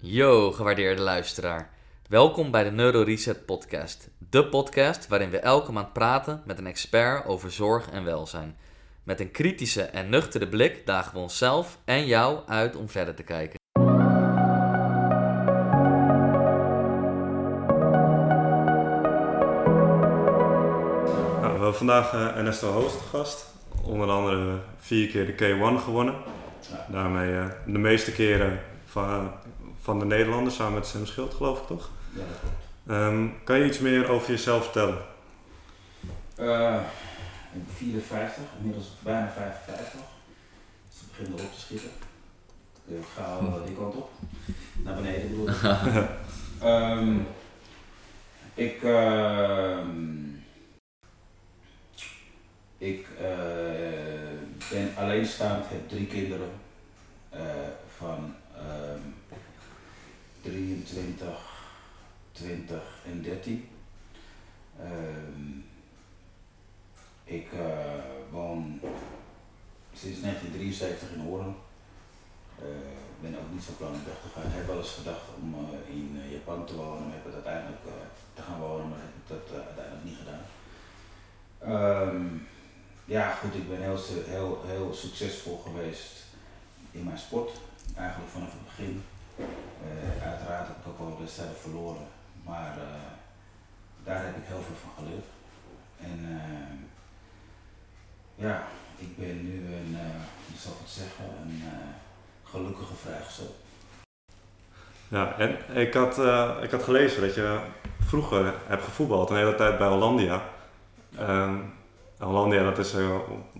Yo, gewaardeerde luisteraar. Welkom bij de Neuro Reset Podcast. De podcast waarin we elke maand praten met een expert over zorg en welzijn. Met een kritische en nuchtere blik dagen we onszelf en jou uit om verder te kijken. Nou, we hebben vandaag eh, Ernesto Host gast. Onder andere vier keer de K1 gewonnen. Daarmee eh, de meeste keren van, van de Nederlanders samen met Sam Schild, geloof ik toch? Ja, dat klopt. Ehm, kan je iets meer over jezelf vertellen? Eh, ik ben 54, inmiddels bijna 55. Dus ik begin erop te schieten. Ik ga al die kant op. Naar beneden bedoel ik. Ehm, ik ehm, ik eh, ben alleenstaand, heb drie kinderen eh, van ehm 23, 20 en 13. Ehm, ik eh, woon sinds 1973 in Hoorn. Eh, ben ook niet zo plan om weg te gaan. Ik heb wel eens gedacht om eh, in Japan te wonen, maar heb het uiteindelijk te gaan wonen, maar heb ik dat uiteindelijk niet gedaan. Ehm, ja, goed, ik ben heel, heel, heel succesvol geweest in mijn sport, eigenlijk vanaf het begin. Eh, uiteraard heb ik ook wel wedstrijden verloren, maar eh, daar heb ik heel veel van geleerd. En eh, ja, ik ben nu een, hoe zal ik het zeggen, een gelukkige vrijgezel. Ja, en ik had, ik had gelezen dat je vroeger hebt gevoetbald, een hele tijd bij Hollandia. Ehm, Hollandia, dat is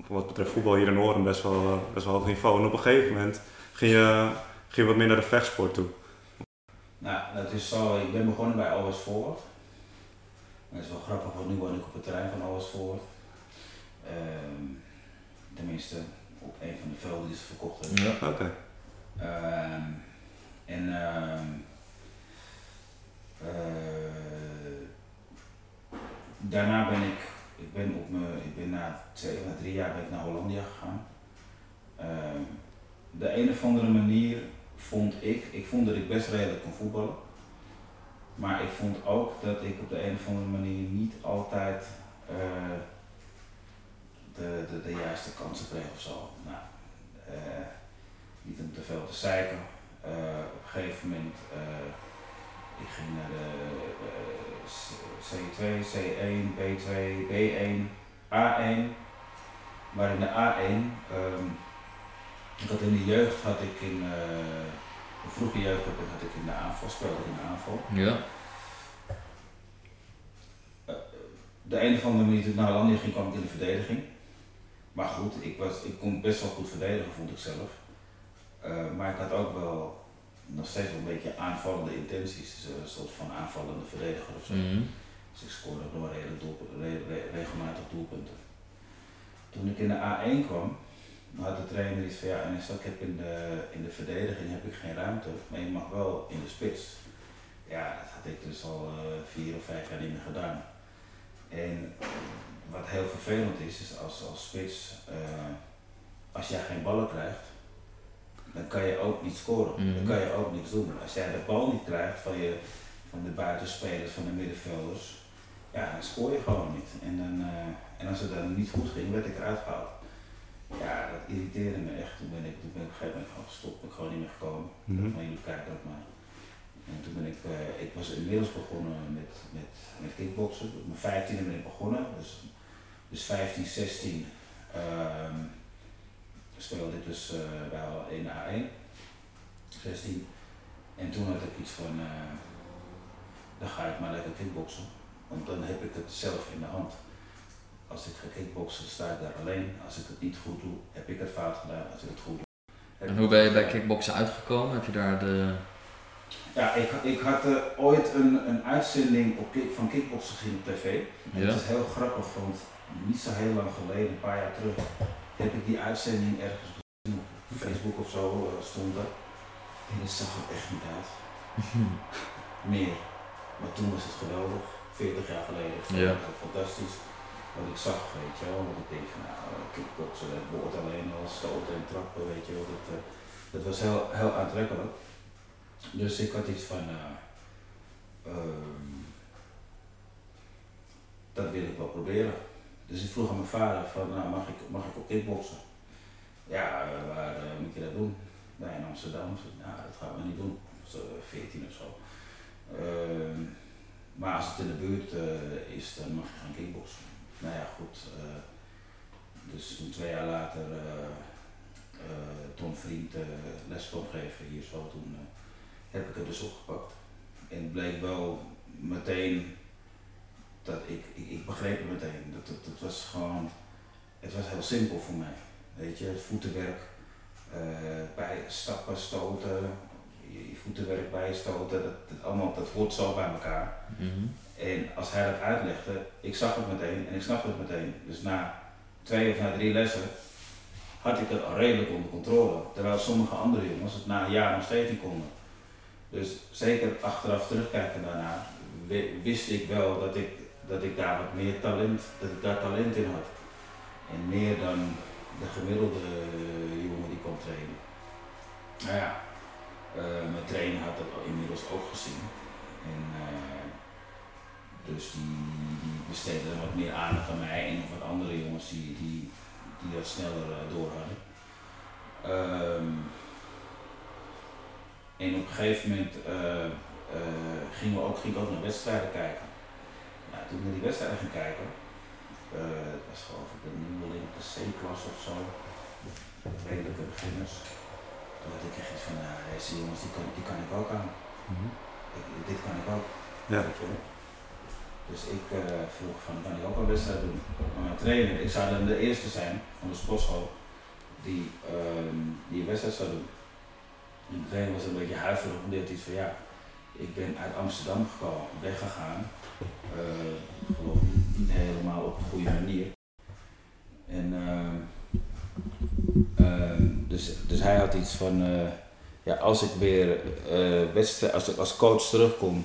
wat betreft voetbal hier in Hoorn best wel, best wel hoog niveau. En op een gegeven moment ging je, ging je wat meer naar de vechtsport toe. Nou, dat is zo, ik ben begonnen bij Always Forward. Dat is wel grappig, want nu woon ik op het terrein van Always Forward. Ehm, tenminste, op een van de velden die ze verkocht hebben. Ja. Oké. Ehm, en ehm, eh, daarna ben ik, ik ben op me, ik ben na twee, na drie jaar ben ik naar Hollandia gegaan. Ehm, de een of andere manier vond ik, ik vond dat ik best redelijk kon voetballen. Maar ik vond ook dat ik op de een of andere manier niet altijd eh, de, de, de juiste kansen kreeg of zo. Nou, eh, niet om te veel te zeiken. Eh, op een gegeven moment, ik ging naar de eh, C- C2, C1, B2, B1, A1. Maar in de A1, ehm, ik had in de jeugd had ik in, eh, de vroege jeugd had ik, had ik in de aanval, speelde ik in de aanval. Ja. De een of andere manier toen ik naar Hollandia ging, kwam ik in de verdediging. Maar goed, ik, was, ik kon best wel goed verdedigen, vond ik zelf. Eh, maar ik had ook wel nog steeds wel een beetje aanvallende intenties. Dus een soort van aanvallende verdediger of zo. Mhm. Dus ik scoorde re- re- regelmatig doelpunten. Toen ik in de A1 kwam, had de trainer iets van ja, en ik heb in de, in de verdediging heb ik geen ruimte, maar je mag wel in de spits. Ja, dat had ik dus al eh, vier of vijf jaar niet meer gedaan. En wat heel vervelend is, is als, als spits, eh, als jij geen ballen krijgt, dan kan je ook niet scoren. Dan Mhm. kan je ook niks doen. Als jij de bal niet krijgt van, je, van de buitenspelers, van de middenvelders, ja, dan scoor je gewoon niet. En, dan, eh, en als het dan niet goed ging, werd ik eruit gehaald. Ja, dat irriteerde me echt. Toen ben ik, toen ben ik op een gegeven moment gewoon gestopt, ben ik gewoon niet meer gekomen. Mhm. Van jullie kijken ook maar. En toen ben ik, eh, ik was inmiddels begonnen met, met, met kickboksen. Op mijn 15e ben ik begonnen. Dus, dus 15, 16 ehm, speelde ik dus al in de A1. 16. En toen had ik iets van, eh, dan ga ik maar lekker kickboksen. Want dan heb ik het zelf in de hand. Als ik ga kickboksen, sta ik daar alleen. Als ik het niet goed doe, heb ik het fout gedaan. Als ik het goed doe. En hoe ben je bij kickboksen uitgekomen? Heb je daar de... Ja, ik, ik had eh, ooit een, een uitzending op kick, van Kickboxen gezien op tv. En Ja. Het is heel grappig, want niet zo heel lang geleden, een paar jaar terug, heb ik die uitzending ergens gezien op Facebook of zo, eh, stond er. En dat zag er echt niet uit. Meer. Maar toen was het geweldig, 40 jaar geleden. Ja. Fantastisch. Wat ik zag, weet je wel. Want ik denk van, nou, eh, kickboksen, dat wordt alleen al stoten en trappen, weet je wel. Dat, eh, dat was heel, heel aantrekkelijk. Dus ik had iets van, eh, ehm, dat wil ik wel proberen. Dus ik vroeg aan mijn vader van, nou, mag, ik, mag ik op kickboksen? Ja, waar moet je dat doen? Bij in Amsterdam. Nou, dat gaan we niet doen. Zo 14 of zo. Ehm, maar als het in de buurt is, dan mag je gaan kickboksen. Nou ja, goed. eh, dus toen twee jaar later eh, eh, Tom Vriend les kon geven hier zo, toen heb ik het dus opgepakt. En het bleek wel meteen dat ik, ik, ik begreep het meteen. Dat het, het was gewoon, het was heel simpel voor mij. Weet je, het voetenwerk, bij stappen, stoten, je, voetenwerk bijstoten, dat, dat, allemaal, dat hoort zo bij elkaar. En als hij dat uitlegde, ik zag het meteen en ik snapte het meteen. Dus na twee of na drie lessen had ik het al redelijk onder controle. Terwijl sommige andere jongens het na een jaar nog steeds niet konden. Dus zeker achteraf terugkijken daarna, wi- wist ik wel dat ik, dat ik daar wat meer talent, dat ik daar talent in had. En meer dan de gemiddelde jongen die kon trainen. Nou ja, eh, mijn trainer had dat inmiddels ook gezien. En, eh, dus die, er wat meer aandacht aan mij en wat andere jongens die, die, die dat sneller eh, door hadden. Ehm, en op een gegeven moment eh, eh, gingen we ook, ging ik ook naar wedstrijden kijken. Nou, toen ik naar die wedstrijden ging kijken, het was geloof ik een nieuweling, de C-klas of zo, redelijke beginners. Toen had ik echt iets van, nou, deze jongens die kan, die kan ik ook aan. Ik, dit kan ik ook. Ja. Dus ik eh, vroeg van, kan ik ook een wedstrijd doen? Maar mijn trainer, ik zou dan de eerste zijn van de sportschool die, ehm, die wedstrijd zou doen. En de trainer was een beetje huiverig, omdat hij iets van, ja, ik ben uit Amsterdam gekomen, weggegaan. Eh, geloof niet, helemaal op een goede manier. En ehm, ehm, dus, dus hij had iets van, eh, ja, als ik weer wedstrijd, als als coach terugkom,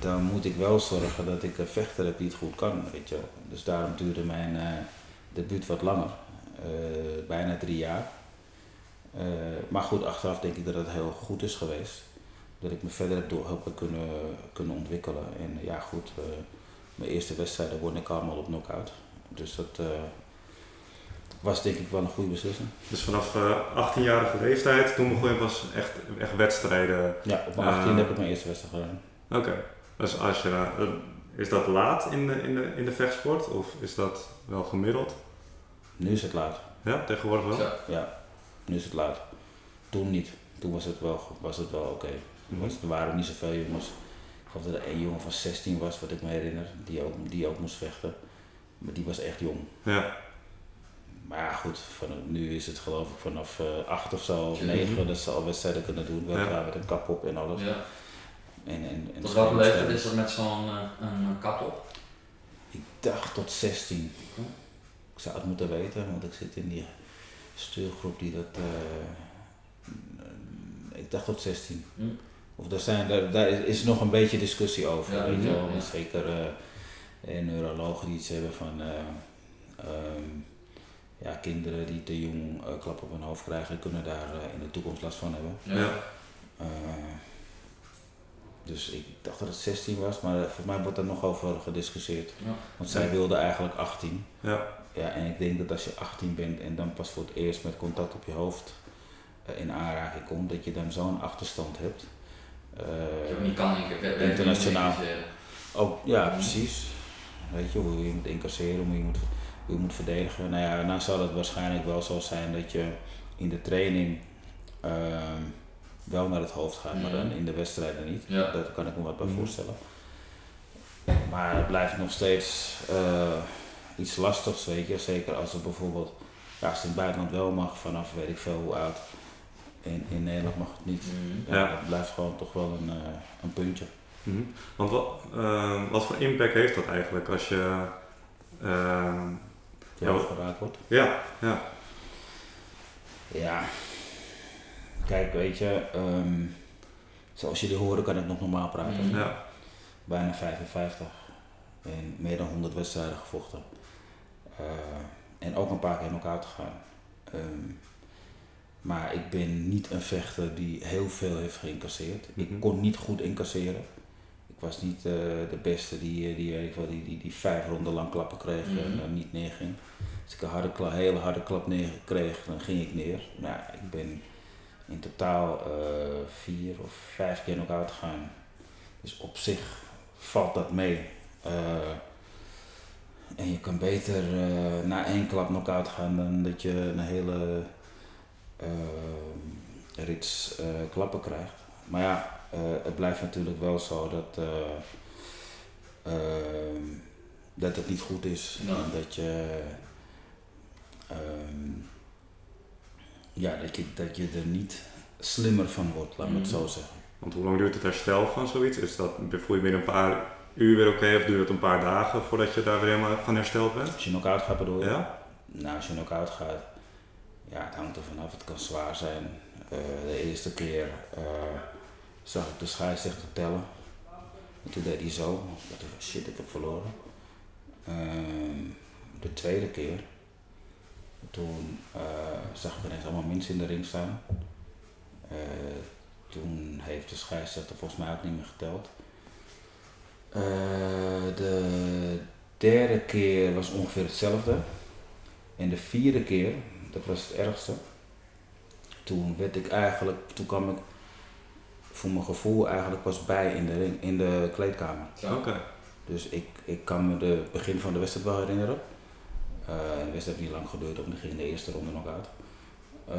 dan moet ik wel zorgen dat ik een vechter heb die het goed kan, weet je wel. Dus daarom duurde mijn eh debuut wat langer, eh, bijna drie jaar. Eh, maar goed, achteraf denk ik dat het heel goed is geweest. Dat ik me verder heb door heb kunnen, kunnen ontwikkelen. En ja, goed, mijn eerste wedstrijden won ik allemaal op knockout. Dus dat was denk ik wel een goede beslissing. Dus vanaf eh 18-jarige leeftijd, toen begon je pas echt, echt wedstrijden. Ja, op mijn 18 Ah. heb ik mijn eerste wedstrijd gedaan. Oké. Dus als je, eh, is dat laat in de, in, de, in de vechtsport of is dat wel gemiddeld? Nu is het laat. Ja, tegenwoordig wel? Zo. Ja, nu is het laat. Toen niet. Toen was het wel, was het wel oké. Mhm. Was- Er waren niet zoveel jongens. Ik geloof dat er één jongen van 16 was, wat ik me herinner, die ook, die ook moest vechten. Maar die was echt jong. Ja. Maar ja, goed, van, nu is het geloof ik vanaf eh 8 of zo, of Mhm. 9, dat ze al wedstrijden kunnen doen. Ja. met een kap op en alles. Ja. En, en, en Tot welke leeftijd is dat met zo'n een kap op? Ik dacht tot 16. Hm. Ik zou het moeten weten, want ik zit in die stuurgroep die dat. eh, ik dacht tot 16. Hm. Of daar, zijn, daar, daar is, nog een beetje discussie over. Ja, weet je ja, wel. ja. Zeker eh, neurologen die iets hebben van. eh, ehm, ja, kinderen die te jong eh, klap op hun hoofd krijgen, kunnen daar in de toekomst last van hebben. Ja. Dus ik dacht dat het 16 was, maar volgens mij wordt er nog over gediscussieerd. Ja. Want zij wilde eigenlijk 18. Ja. Ja, en ik denk dat als je 18 bent en dan pas voor het eerst met contact op je hoofd eh, in aanraking komt, dat je dan zo'n achterstand hebt. Eh, Je niet kan ik Internationaal. ook, ja, Mhm. precies. Weet je, hoe je moet incasseren, hoe je moet, hoe je moet verdedigen. Nou ja, nou zal het waarschijnlijk wel zo zijn dat je in de training ehm, wel naar het hoofd gaat, maar dan Mhm. in de wedstrijden niet. Ja. Daar kan ik me wat bij Mhm. voorstellen. Maar het blijft nog steeds eh, iets lastigs, weet je. Zeker als het bijvoorbeeld, ja, als het in het buitenland wel mag, vanaf weet ik veel hoe oud. In, in Nederland mag het niet. Mhm. Ja, Ja. Dat blijft gewoon toch wel een, eh, een puntje. Mhm. Want wat, eh, wat voor impact heeft dat eigenlijk als je. Die Ja, geraakt wordt. ja, ja. Ja. Kijk, weet je, ehm, zoals jullie horen kan ik nog normaal praten. Mhm. ja. Bijna 55. En meer dan 100 wedstrijden gevochten. Eh, en ook een paar keer knock-out gegaan. Ehm, Maar ik ben niet een vechter die heel veel heeft geïncasseerd. Mhm. Ik kon niet goed incasseren. Ik was niet eh, de beste die, eh, die, die, die, die vijf ronden lang klappen kreeg Mhm. en dan niet neerging. Als ik een harde hele harde klap neer kreeg, dan ging ik neer. Nou, ik ben in totaal eh, vier of vijf keer nog uitgegaan. Dus op zich valt dat mee. Eh, en je kan beter eh, na één klap knock-out gaan dan dat je een hele rits klappen krijgt. Maar ja, het blijft natuurlijk wel zo dat, eh, ehm, dat het niet goed is. Ja. En dat je, ehm, ja, dat, je, dat je er niet slimmer van wordt, laat me het zo Mhm. zeggen. Want hoe lang duurt het herstel van zoiets? Is dat, voel je binnen een paar uur weer oké of duurt het een paar dagen voordat je daar weer helemaal van hersteld bent? Als je knock-out gaat bedoel je? Ja? Nou, als je knock-out gaat, ja, het hangt er vanaf. Het kan zwaar zijn. Eh, de eerste keer eh, zag ik de scheidsrechter tellen. En toen deed hij zo. Ik dacht, shit, ik heb verloren. Ehm, de tweede keer, toen eh, zag ik ineens allemaal mensen in de ring staan. Eh, toen heeft de scheidsrechter volgens mij ook niet meer geteld. Eh, de derde keer was ongeveer hetzelfde. En de vierde keer, dat was het ergste. Toen werd ik eigenlijk, toen kwam ik voor mijn gevoel eigenlijk pas bij in de, ring, in de kleedkamer. Oké. Dus ik, ik kan me het begin van de wedstrijd wel herinneren. Eh, en de wedstrijd heeft niet lang geduurd, ik ging in de eerste ronde nog uit. Eh,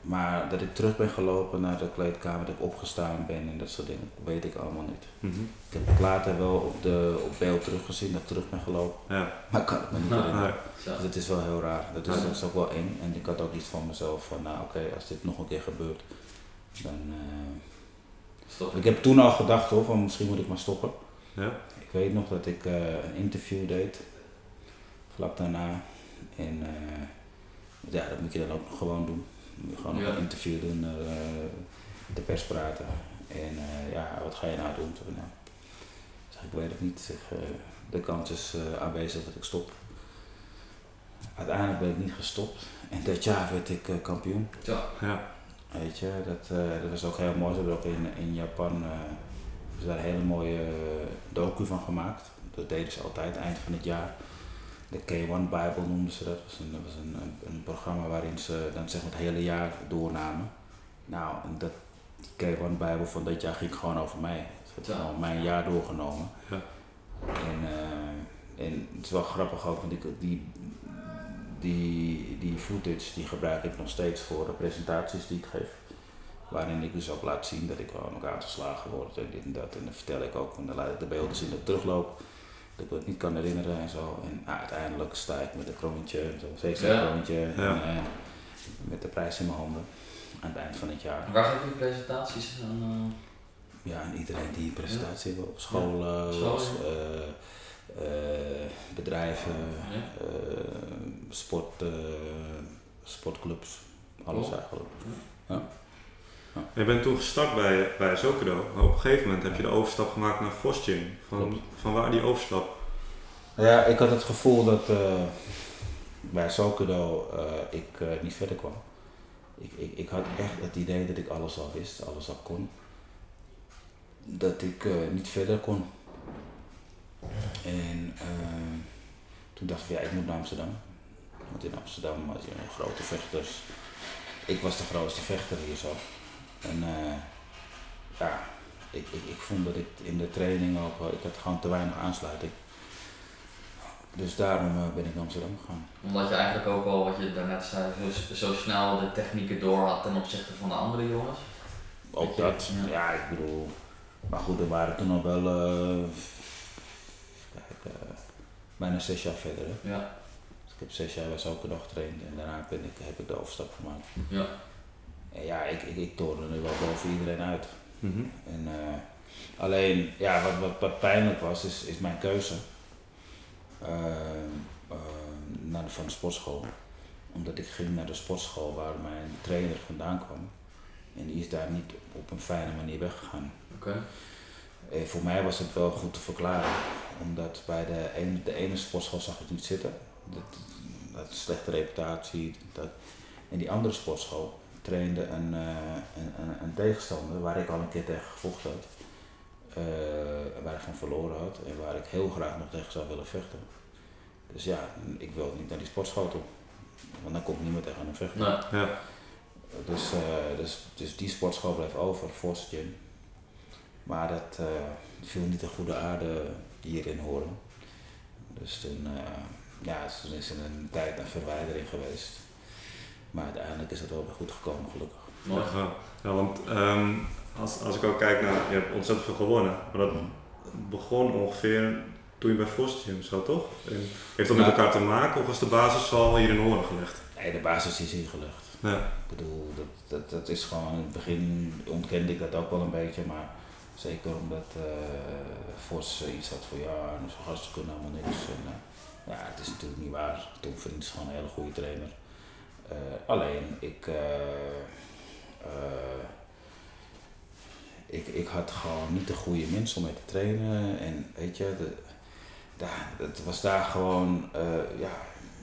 maar dat ik terug ben gelopen naar de kleedkamer, dat ik opgestaan ben en dat soort dingen, weet ik allemaal niet. Mhm. Ik heb het later wel op, de, op beeld teruggezien dat ik terug ben gelopen, Ja. maar ik kan het me niet Ja. herinneren. Zo. Dus het is wel heel raar. Dat is, Ja. dat is ook wel eng. En ik had ook iets van mezelf van, nou oké, als dit nog een keer gebeurt, dan... eh, Stop. Ik heb toen al gedacht hoor, van misschien moet ik maar stoppen. Ja. Ik weet nog dat ik eh, een interview deed, vlak daarna. En eh, ja, dat moet je dan ook nog gewoon doen. Je moet gewoon nog Ja. een interview doen, eh, de pers praten. En eh, ja, wat ga je nou doen? Toen, nou, ik zeg, ik weet het niet. Zeg, eh, de kans is eh, aanwezig dat ik stop. Uiteindelijk ben ik niet gestopt. En dat jaar werd ik kampioen. Ja. Weet je, dat, eh, dat was ook heel mooi. Ze hebben ook in, in Japan eh, ze daar een hele mooie docu van gemaakt. Dat deden ze altijd eind van het jaar. De K1 Bible noemden ze dat. Dat was een, dat was een, een, een programma waarin ze dan zeg maar het hele jaar doornamen. Nou, en dat K1 Bible van dat jaar ging gewoon over mij. Ze hebben gewoon mijn jaar doorgenomen. Ja. En, eh, en het is wel grappig ook, want ik, die, die, die footage die gebruik ik nog steeds voor de presentaties die ik geef. Waarin ik dus ook laat zien dat ik gewoon ook aangeslagen word en dit en dat. En dan vertel ik ook, en dan laat ik de beelden zien dat ik terugloop. Dat ik me het niet kan herinneren en zo. En nou, uiteindelijk sta ik met een kroontje, zo'n zeker Ja. Ja. Eh, met de prijs in mijn handen aan het eind van het jaar. Waar geef je presentaties aan? Ja, en iedereen die een presentatie wil op scholen, eh, eh, bedrijven, Ja. eh, sport, eh, sportclubs, alles Cool. eigenlijk. Je bent toen gestart bij, bij Zokedo, maar op een gegeven moment heb je de overstap gemaakt naar Fosgym. Van, Klopt. van waar die overstap? Ja, ik had het gevoel dat eh, bij Sokedo eh, ik eh, niet verder kwam. Ik, ik, ik had echt het idee dat ik alles al wist, alles al kon. Dat ik niet verder kon. En toen dacht ik, ja, ik moet naar Amsterdam. Want in Amsterdam had je grote vechters. Ik was de grootste vechter hier zo. En eh, ja, ik, ik, ik vond dat ik in de training ook, ik had gewoon te weinig aansluiting. Dus daarom eh, ben ik naar Amsterdam gegaan. Omdat je eigenlijk ook al, wat je daarnet zei, zo, zo snel de technieken door had ten opzichte van de andere jongens. Ook Dat ja. ja. ik bedoel. Maar goed, er waren toen al wel eh, kijk, bijna zes jaar verder. Hè. Ja. Dus ik heb zes jaar bij Zoken nog getraind en daarna ben ik, heb ik de overstap gemaakt. Ja. En ja, ik, ik, ik er wel boven iedereen uit. Mhm. En, eh, alleen, ja, wat, wat, wat pijnlijk was, is, is mijn keuze eh, eh, naar de, van de sportschool. Omdat ik ging naar de sportschool waar mijn trainer vandaan kwam. En die is daar niet op een fijne manier weggegaan. En voor mij was het wel goed te verklaren. Omdat bij de ene, de ene sportschool zag ik niet zitten. Dat, dat slechte reputatie. Dat. En die andere sportschool, trainde een, eh, een, een, een tegenstander waar ik al een keer tegen gevochten had. eh, waar ik van verloren had en waar ik heel graag nog tegen zou willen vechten. Dus ja, ik wil niet naar die sportschool toe. Want dan kom ik niet meer tegen hem vechten. Nee. Ja. Dus, eh, dus, dus die sportschool bleef over, Force Gym. Maar dat eh, viel niet de goede aarde hierin horen. Dus toen, eh, ja, toen is er een tijd een verwijdering geweest. Maar uiteindelijk is het wel weer goed gekomen, gelukkig. Mooi. Ja, ja, want ehm, als, als ik ook kijk naar, je hebt ontzettend veel gewonnen, maar dat begon ongeveer toen je bij Force zat, toch? En heeft dat met elkaar te maken of was de basis al hier in Horen gelegd? Nee, de basis is hier gelegd. Ja. Ik bedoel, dat, dat, dat is gewoon, in het begin ontkende ik dat ook wel een beetje, maar zeker omdat eh Vos eh, iets had van ja, en zo'n gasten kunnen allemaal niks. En, eh, ja, het is natuurlijk niet waar. Tom Vriend is gewoon een hele goede trainer. Eh, alleen, ik, eh, eh, ik, ik had gewoon niet de goede mensen om mee te trainen. En weet je, de, daar, het was daar gewoon, ja,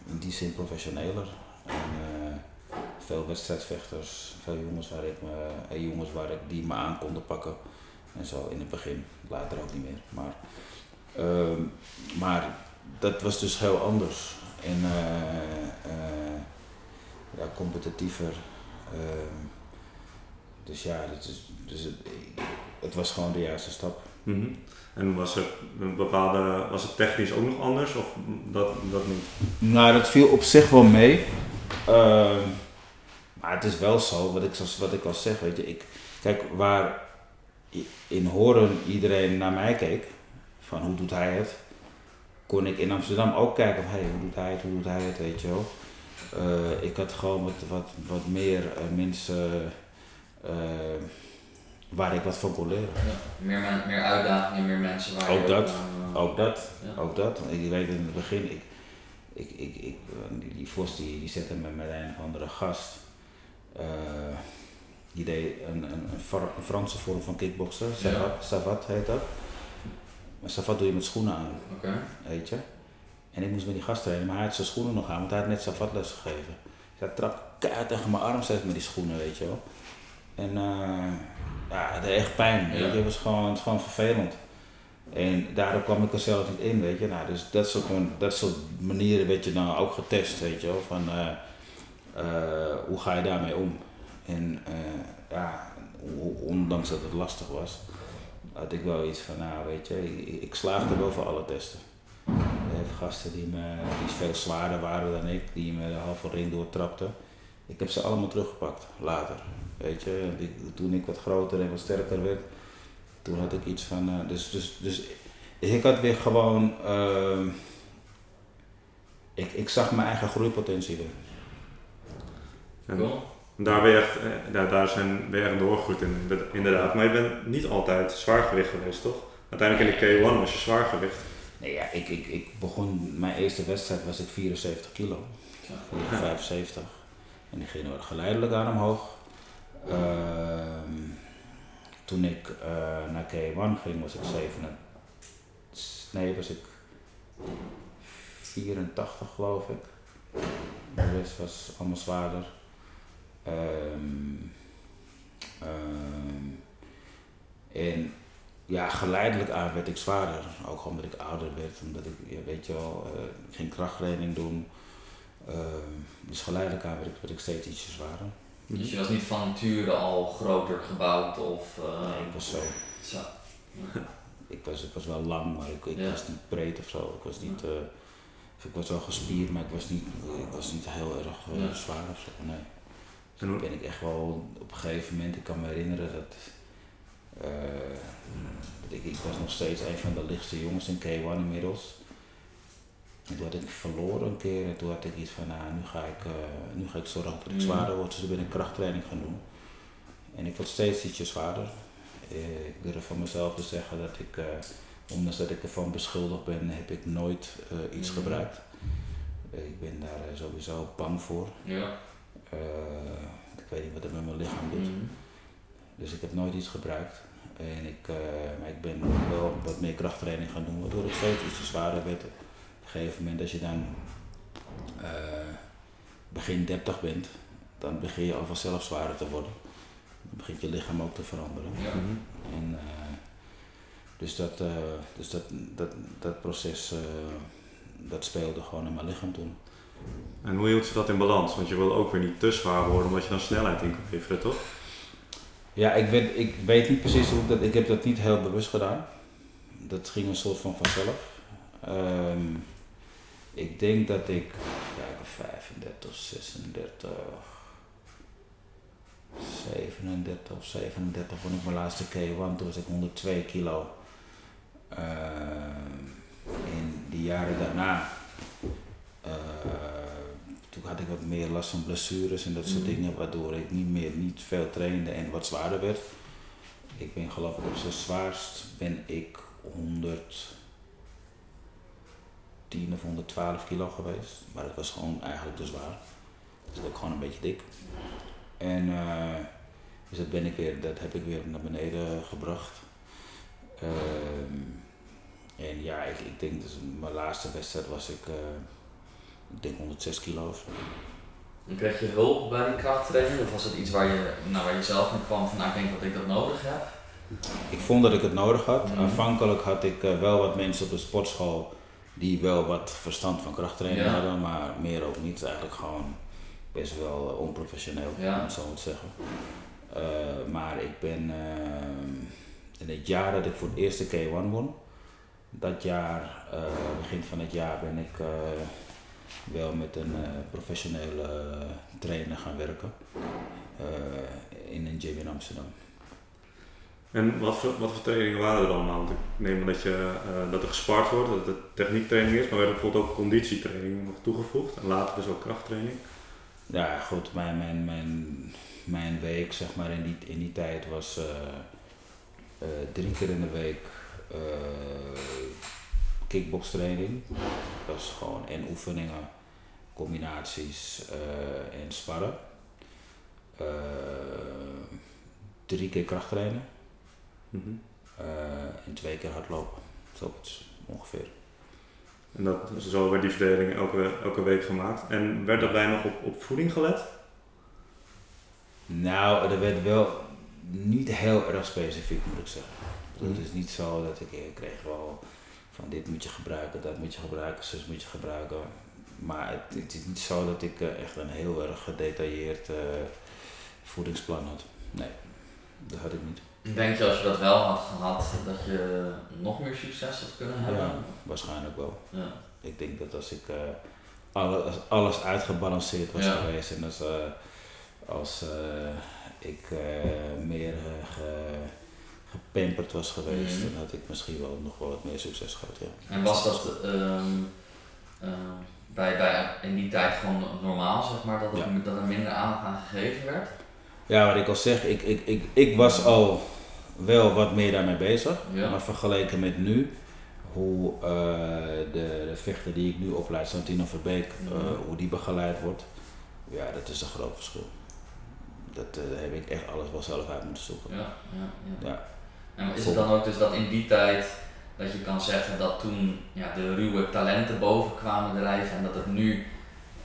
in die zin professioneler. En, veel wedstrijdvechters, veel jongens waar ik jongens waar ik die me aan konden pakken. En zo in het begin, later ook niet meer. Maar, ehm, maar dat was dus heel anders. En ja, competitiever. Ehm, dus ja, het, is, dus het, het was gewoon de juiste stap. Mhm. En was het een bepaalde, was het technisch ook nog anders of dat, dat niet? Nou, dat viel op zich wel mee. Ehm, maar het is wel zo, wat ik, wat ik al zeg, weet je, ik, kijk, waar in Horen iedereen naar mij keek, van hoe doet hij het, kon ik in Amsterdam ook kijken van, hey, hoe doet hij het, hoe doet hij het, weet je wel. Eh, ik had gewoon wat, wat, wat meer eh, mensen eh, waar ik wat van kon leren. Ja. Meer, meer uitdagingen, meer mensen waar Ook je dat. aan- Ook dat. Ja. Ook dat. Ik weet in het begin, ik, ik, ik, ik, die, die Vos die, die zette me met een of andere gast. die deed een, een, een, Fra- een Franse vorm van kickboksen, Ja. Savat, Savat heet dat. Maar Savat doe je met schoenen aan, Oké. weet je. En ik moest met die gast trainen, maar hij had zijn schoenen nog aan, want hij had net Savat les gegeven. Dus hij trap keihard tegen mijn arm steeds met die schoenen, weet je wel. En eh, ja, het deed echt pijn, weet je. Ja. Het was gewoon, het was gewoon vervelend. En daardoor kwam ik er zelf niet in, weet je. Nou, dus dat soort, dat soort manieren werd je dan ook getest, weet je wel. Van, eh, eh, hoe ga je daarmee om? En ja, ondanks dat het lastig was, had ik wel iets van, nou weet je, ik, ik slaagde wel voor alle testen. Gasten die, me, die veel zwaarder waren dan ik, die me de halve ring doortrapten. Ik heb ze allemaal teruggepakt, later. Weet je, Ik- toen ik wat groter en wat sterker werd, toen had ik iets van, eh, dus, dus, dus ik had weer gewoon, ehm, ik, ik zag mijn eigen groeipotentie weer. En Cool. daar, ben je echt, eh, daar, daar zijn, je echt doorgegroeid in, inderdaad- inderdaad. Maar je bent niet altijd zwaargewicht geweest, toch? Uiteindelijk in de K1 was je zwaargewicht. Nee, ja, ik, ik, ik begon, mijn eerste wedstrijd was ik 74 kilo. Ja. 75. En die ging geleidelijk aan omhoog. Ehm, toen ik eh, naar K1 ging was ik 7. Nee, was ik 84 geloof ik. De rest was allemaal zwaarder. Ehm, en ja, geleidelijk aan werd ik zwaarder. Ook omdat ik ouder werd, omdat ik, ja, weet je wel, eh, ik ging krachttraining doen. Ehm, dus geleidelijk aan werd ik, werd ik steeds ietsje zwaarder. Dus je was niet van nature al groter gebouwd of... eh, Nee, ik was zo. Zo. Ik was, ik was wel lang, maar ik, ik Ja. was niet breed of zo. Ik was niet, eh, ik was wel gespierd, maar ik was niet, ik was niet heel erg eh, Ja. zwaar of zo. Nee. Dus ben ik echt wel op een gegeven moment, ik kan me herinneren eh, dat ik, ik was nog steeds een van de lichtste jongens in K1 inmiddels. En toen had ik verloren een keer en toen had ik iets van, nou nu ga ik, eh, nu ga ik zorgen dat ik Mm. zwaarder word, dus toen ben ik krachttraining gaan doen. En ik word steeds ietsje zwaarder. Eh, ik durf van mezelf te zeggen dat ik, eh, ondanks dat ik ervan beschuldigd ben, heb ik nooit eh, iets Mm. gebruikt. Eh, ik ben daar eh, sowieso bang voor. Ja. Eh, ik weet niet wat het met mijn lichaam doet. Mhm. Dus ik heb nooit iets gebruikt. En ik, eh, maar ik ben wel wat meer krachttraining gaan doen, waardoor ik steeds iets zwaarder werd. Op een gegeven moment, als je dan eh, begin 30 bent, dan begin je al vanzelf zwaarder te worden. Dan begint je lichaam ook te veranderen. Ja. En, eh, dus dat, eh, dus dat, dat, dat proces, eh, dat speelde gewoon in mijn lichaam toen. En hoe hield je dat in balans? Want je wil ook weer niet te zwaar worden omdat je dan snelheid in kan leveren, toch? Ja, ik weet, ik weet niet precies hoe dat, ik heb dat niet heel bewust gedaan. Dat ging een soort van vanzelf. Ehm, ik denk dat ik, kijken, 35, 36, 37 of 37 vond ik mijn laatste K1. Toen was ik 102 kilo. Ehm, in die jaren daarna, had ik wat meer last van blessures en dat soort Mhm. dingen, waardoor ik niet meer niet veel trainde en wat zwaarder werd. Ik ben geloof ik op zijn zwaarst ben ik 110 of 112 kilo geweest, maar dat was gewoon eigenlijk te zwaar. Dus ook gewoon een beetje dik. En eh, dus dat ben ik weer, dat heb ik weer naar beneden gebracht. Ehm, en ja, ik, ik denk dus mijn laatste wedstrijd was ik, eh, ik denk 106 kilo of zo. En kreeg je hulp bij die krachttraining? Of was het iets waar je, nou, waar je zelf mee kwam van nou, ik denk dat ik dat nodig heb? Ik vond dat ik het nodig had. Mhm. Aanvankelijk had ik eh, wel wat mensen op de sportschool die wel wat verstand van krachttraining Ja. hadden, maar meer ook niet. Eigenlijk gewoon best wel eh, onprofessioneel, Ja. om het zo te zeggen. Eh, maar ik ben eh, in het jaar dat ik voor het eerste K1 won, dat jaar, begin van het jaar, ben ik wel met een eh, professionele trainer gaan werken eh, in een gym in Amsterdam. En wat voor, wat voor trainingen waren er allemaal? Want ik neem aan dat, je, eh, dat er gespart wordt, dat het techniektraining is, maar werd er bijvoorbeeld ook conditietraining nog toegevoegd en later dus ook krachttraining. Ja, goed, mijn, mijn, mijn, mijn week zeg maar in die, in die tijd was drie keer in de week kickbokstraining. Dat was gewoon en oefeningen, combinaties eh, en sparren. Eh, drie keer krachttrainen eh, en twee keer hardlopen. Zoiets ongeveer. En dat, zo werd die verdeling elke, elke week gemaakt. En werd daarbij nog op, op voeding gelet? Nou, er werd wel niet heel erg specifiek, moet ik zeggen. Dus Mhm. Het is niet zo dat ik, ik kreeg wel van dit moet je gebruiken, dat moet je gebruiken, zus moet je gebruiken. Maar het, het is niet zo dat ik eh, echt een heel erg gedetailleerd eh, voedingsplan had. Nee, dat had ik niet. Denk je als je dat wel had gehad, dat je nog meer succes had kunnen hebben? Ja, waarschijnlijk wel. Ja. Ik denk dat als ik eh, alle, als alles uitgebalanceerd was Ja. geweest en als, als ik meer gepamperd was geweest, Mhm. dan had ik misschien wel nog wel wat meer succes gehad. Ja. En was dat ehm, ehm, bij, bij in die tijd gewoon normaal, zeg maar, dat, er, dat er minder aandacht aan gegeven werd? Ja, wat ik al zeg, ik, ik, ik, ik was al wel wat meer daarmee bezig. Ja. Maar vergeleken met nu, hoe eh, de, de vechter die ik nu opleid, Santino Verbeek, eh, Mhm. hoe die begeleid wordt, ja, dat is een groot verschil. Dat eh, heb ik echt alles wel zelf uit moeten zoeken. Ja, ja, ja. En is het dan ook dus dat in die tijd dat je kan zeggen dat toen ja, de ruwe talenten boven kwamen drijven en dat het nu,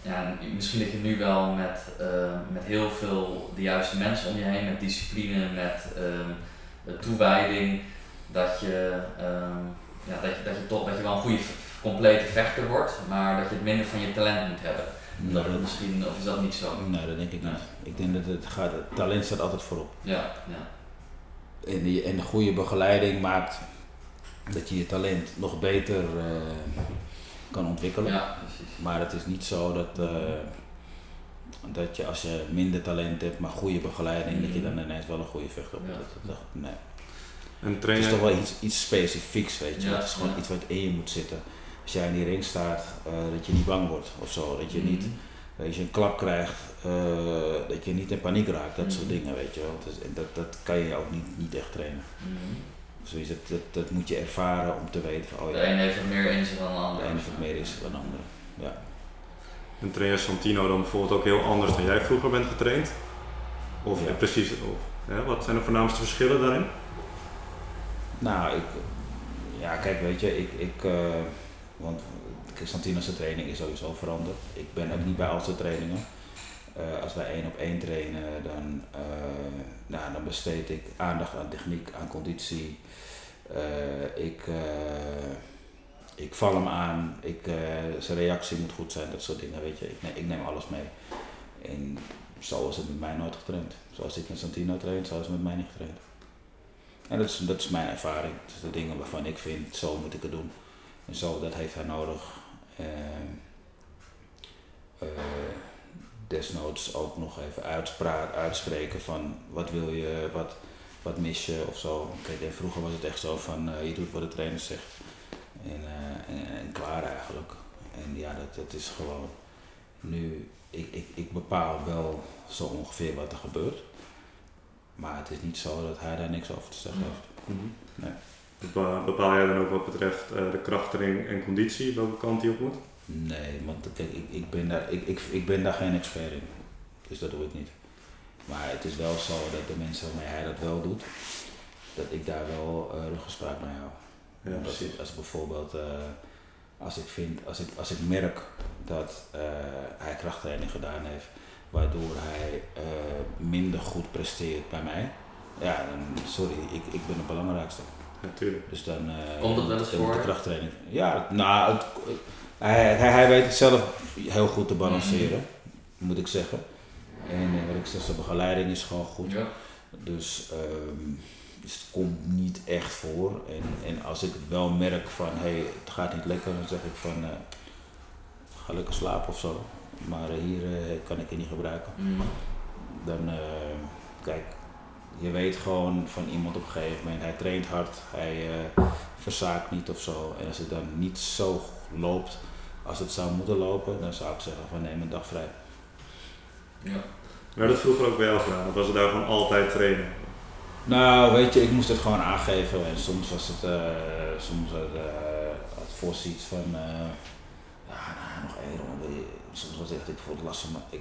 ja, misschien dat je nu wel met, eh, met heel veel de juiste mensen om je heen, met discipline, met ehm, eh, toewijding, dat je, ehm, ja, dat, je, dat, je toch, dat je wel een goede complete vechter wordt, maar dat je het minder van je talent moet hebben. Nee, Dat misschien, of is dat niet zo? nee, dat denk ik niet. Ik denk dat het gaat, het talent staat altijd voorop. Ja, ja. En, die, en de goede begeleiding maakt dat je je talent nog beter eh, kan ontwikkelen. ja precies. Maar het is niet zo dat, eh, dat je als je minder talent hebt, maar goede begeleiding, dat je dan ineens wel een goede vechter wordt. Ja. Dat, dat, nee. En Het is toch wel iets, iets specifieks, weet je. Ja, het is gewoon ja. iets wat in je moet zitten. Als jij in die ring staat, eh, dat je niet bang wordt of zo. Dat je niet, Als je een klap krijgt, eh, dat je niet in paniek raakt. Dat soort Mhm. dingen, weet je wel. Het is- en dat, dat kan je ook niet, niet echt trainen. Mhm. Dus dat, dat, dat moet je ervaren om te weten van, oh De ja, een heeft er meer in zich dan de de ander. ene heeft het meer is dan de andere. Ja. en train je Santino dan bijvoorbeeld ook heel anders dan jij vroeger bent getraind? Of Ja. precies, of, ja, wat zijn de voornaamste verschillen daarin? Nou, ik, ja, kijk, weet je, ik, ik eh, want Santino's training is sowieso veranderd. Ik ben ook niet bij al zijn trainingen. Eh, als wij één op één trainen, dan, uh, nou, dan besteed ik aandacht aan techniek, aan conditie. Uh, ik, ik val hem aan, ik, zijn reactie moet goed zijn, dat soort dingen, weet je. Ik, neem, ik neem alles mee. En zo is het met mij nooit getraind. Zoals ik met Santino train, zo is het met mij niet getraind. En dat is, dat is mijn ervaring. Dat zijn de dingen waarvan ik vind, zo moet ik het doen. En zo, dat heeft hij nodig. Uh, desnoods ook nog even uitspreken van wat wil je, wat, wat mis je of zo. Kijk, vroeger was het echt zo van uh, je doet wat de trainer zegt. En, uh, en, en, klaar eigenlijk. En ja, dat, dat is gewoon nu, ik, ik, ik bepaal wel zo ongeveer wat er gebeurt. Maar het is niet zo dat hij daar niks over te zeggen heeft. Mm -hmm. nee. Bepaal jij dan ook wat betreft uh, de krachtering en conditie, welke kant die op moet? Nee, want kijk, ik, ik, ben daar, ik, ik, ik ben daar geen expert in. Dus dat doe ik niet. Maar het is wel zo dat de mensen waarmee hij dat wel doet, dat ik daar wel uh, ruggespraak mee hou. Ja, als, ik, als bijvoorbeeld, uh, als ik vind, als ik, als ik merk dat uh, hij krachttraining gedaan heeft, waardoor hij minder goed presteert bij mij, ja, dan, sorry, ik, ik ben het belangrijkste. Natuurlijk. Dus dan. Komt het wel eens voor? De krachttraining. Ja, nou, het, hij, hij, hij weet het zelf heel goed te balanceren, moet ik zeggen. En uh, wat ik zeg, zijn begeleiding is gewoon goed. Ja. Dus, um, dus het komt niet echt voor. En, en als ik het wel merk van hé, hey, het gaat niet lekker, dan zeg ik van uh, ga lekker slapen of zo. Maar uh, hier kan ik het niet gebruiken. Mm. Dan, kijk, je weet gewoon van iemand op een gegeven moment, hij traint hard, hij verzaakt niet of zo. En als het dan niet zo loopt als het zou moeten lopen, dan zou ik zeggen van neem een dag vrij. Ja. Maar dat vroeger ook bij jou gedaan? Of was het daar gewoon altijd trainen? Nou, weet je, ik moest het gewoon aangeven en soms was het, uh, soms had, uh, had Vos iets van, uh, ja, nou, nog één ronde. Soms was het echt, ik bijvoorbeeld last van ik,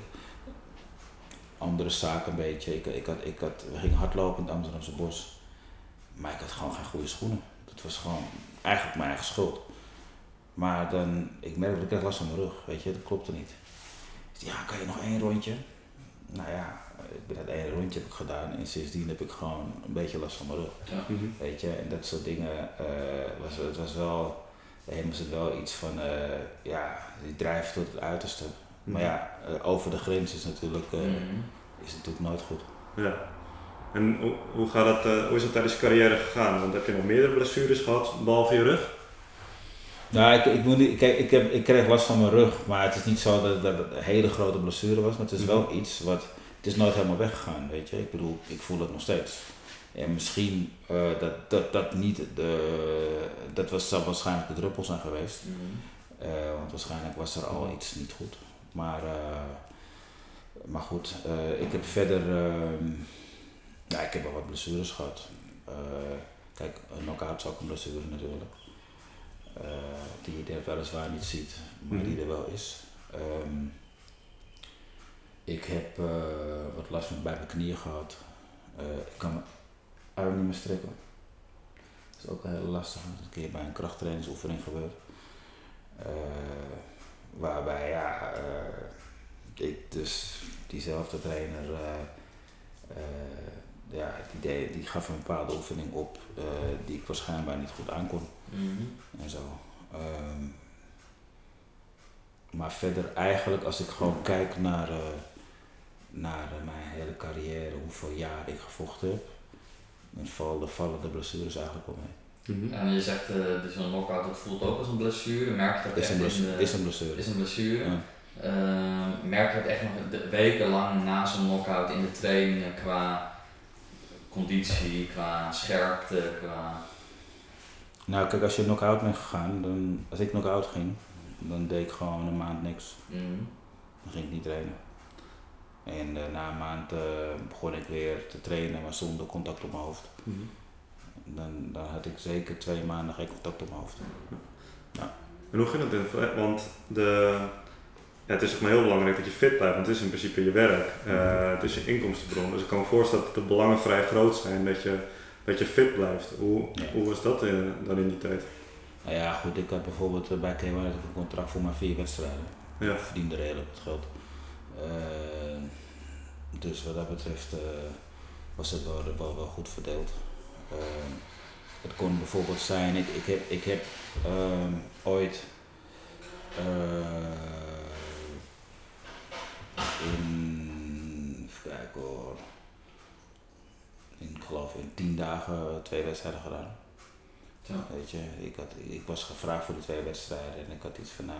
andere zaken een beetje. Ik, ik had, ik had, we gingen hardlopen in het Amsterdamse bos, maar ik had gewoon geen goede schoenen. Dat was gewoon eigenlijk mijn eigen schuld. Maar dan, ik merk dat ik krijg last van mijn rug, weet je, dat klopte niet. Dus ja, kan je nog één rondje? Nou ja, ik ben dat één rondje heb ik gedaan en sindsdien heb ik gewoon een beetje last van mijn rug. Ja. Weet je, en dat soort dingen, uh, was, het was wel, hem was het wel iets van, uh, ja, die drijft tot het uiterste. Maar ja, uh, over de grens is natuurlijk, Mhm. is het natuurlijk nooit goed. Ja. En hoe, hoe, gaat dat, hoe is dat tijdens je carrière gegaan? Want heb je nog meerdere blessures gehad, behalve je rug? Nou, ik, ik, moet niet, kijk, ik, heb, ik kreeg last van mijn rug, maar het is niet zo dat, dat het een hele grote blessure was. Maar het is wel iets wat, het is nooit helemaal weggegaan, weet je. Ik bedoel, ik voel het nog steeds. En misschien uh, dat, dat, dat niet, de, dat was, zou waarschijnlijk de druppel zijn geweest. Mhm. Uh, want waarschijnlijk was er al iets niet goed. Maar, uh, maar goed, ik heb verder, ehm, ja, ik heb wel wat blessures gehad. kijk, een knock-out is ook een blessure natuurlijk. Uh, die je weliswaar niet ziet, maar die er wel is. Um, ik heb uh, wat last van bij mijn knieën gehad. Uh, ik kan mijn arm niet meer strekken. Dat is ook heel lastig. Dat is een keer bij een krachttrainingsoefening gebeurd. Waarbij ja, ik dus diezelfde trainer ja, die, deed, die gaf een bepaalde oefening op uh, die ik waarschijnlijk niet goed aankon. Mm -hmm. En zo. Um, maar verder eigenlijk als ik gewoon kijk naar, uh, naar uh, mijn hele carrière, hoeveel jaar ik gevochten heb, dan vallen de, vallen de blessures eigenlijk mee. Mm -hmm. En je zegt, uh, dus een knockout, dat voelt ook als een blessure. Merk je dat is echt een blessure, in de, is een blessure. Is een blessure. Ja. Uh, merk je dat echt nog wekenlang na zo'n knockout in de trainingen qua conditie, qua scherpte, qua... Nou kijk, als je knock-out bent gegaan, dan, als ik knock-out ging, dan deed ik gewoon een maand niks. Mm. Dan ging ik niet trainen. En uh, na een maand uh, begon ik weer te trainen, maar zonder contact op mijn hoofd. Mm. Dan, dan had ik zeker twee maanden geen contact op mijn hoofd. Ja. En hoe ging dat in? Want de, ja, het is toch maar heel belangrijk dat je fit blijft, want het is in principe je werk. Uh, het is je inkomstenbron. Dus ik kan me voorstellen dat de belangen vrij groot zijn dat je, dat je fit blijft. Hoe, Ja. hoe was dat in, dan in die tijd? Nou ja, goed, ik had bijvoorbeeld eh, bij K1 had ik een contract voor maar vier wedstrijden. Ja. Ik verdiende redelijk wat geld. Uh, dus wat dat betreft eh, was het wel, wel, wel goed verdeeld. Ehm, het kon bijvoorbeeld zijn, ik, ik heb, ik heb ehm, ooit eh, in, even kijken hoor, in, ik geloof in tien dagen twee wedstrijden gedaan. Ja. Weet je, ik, had, ik was gevraagd voor de twee wedstrijden en ik had iets van, nou,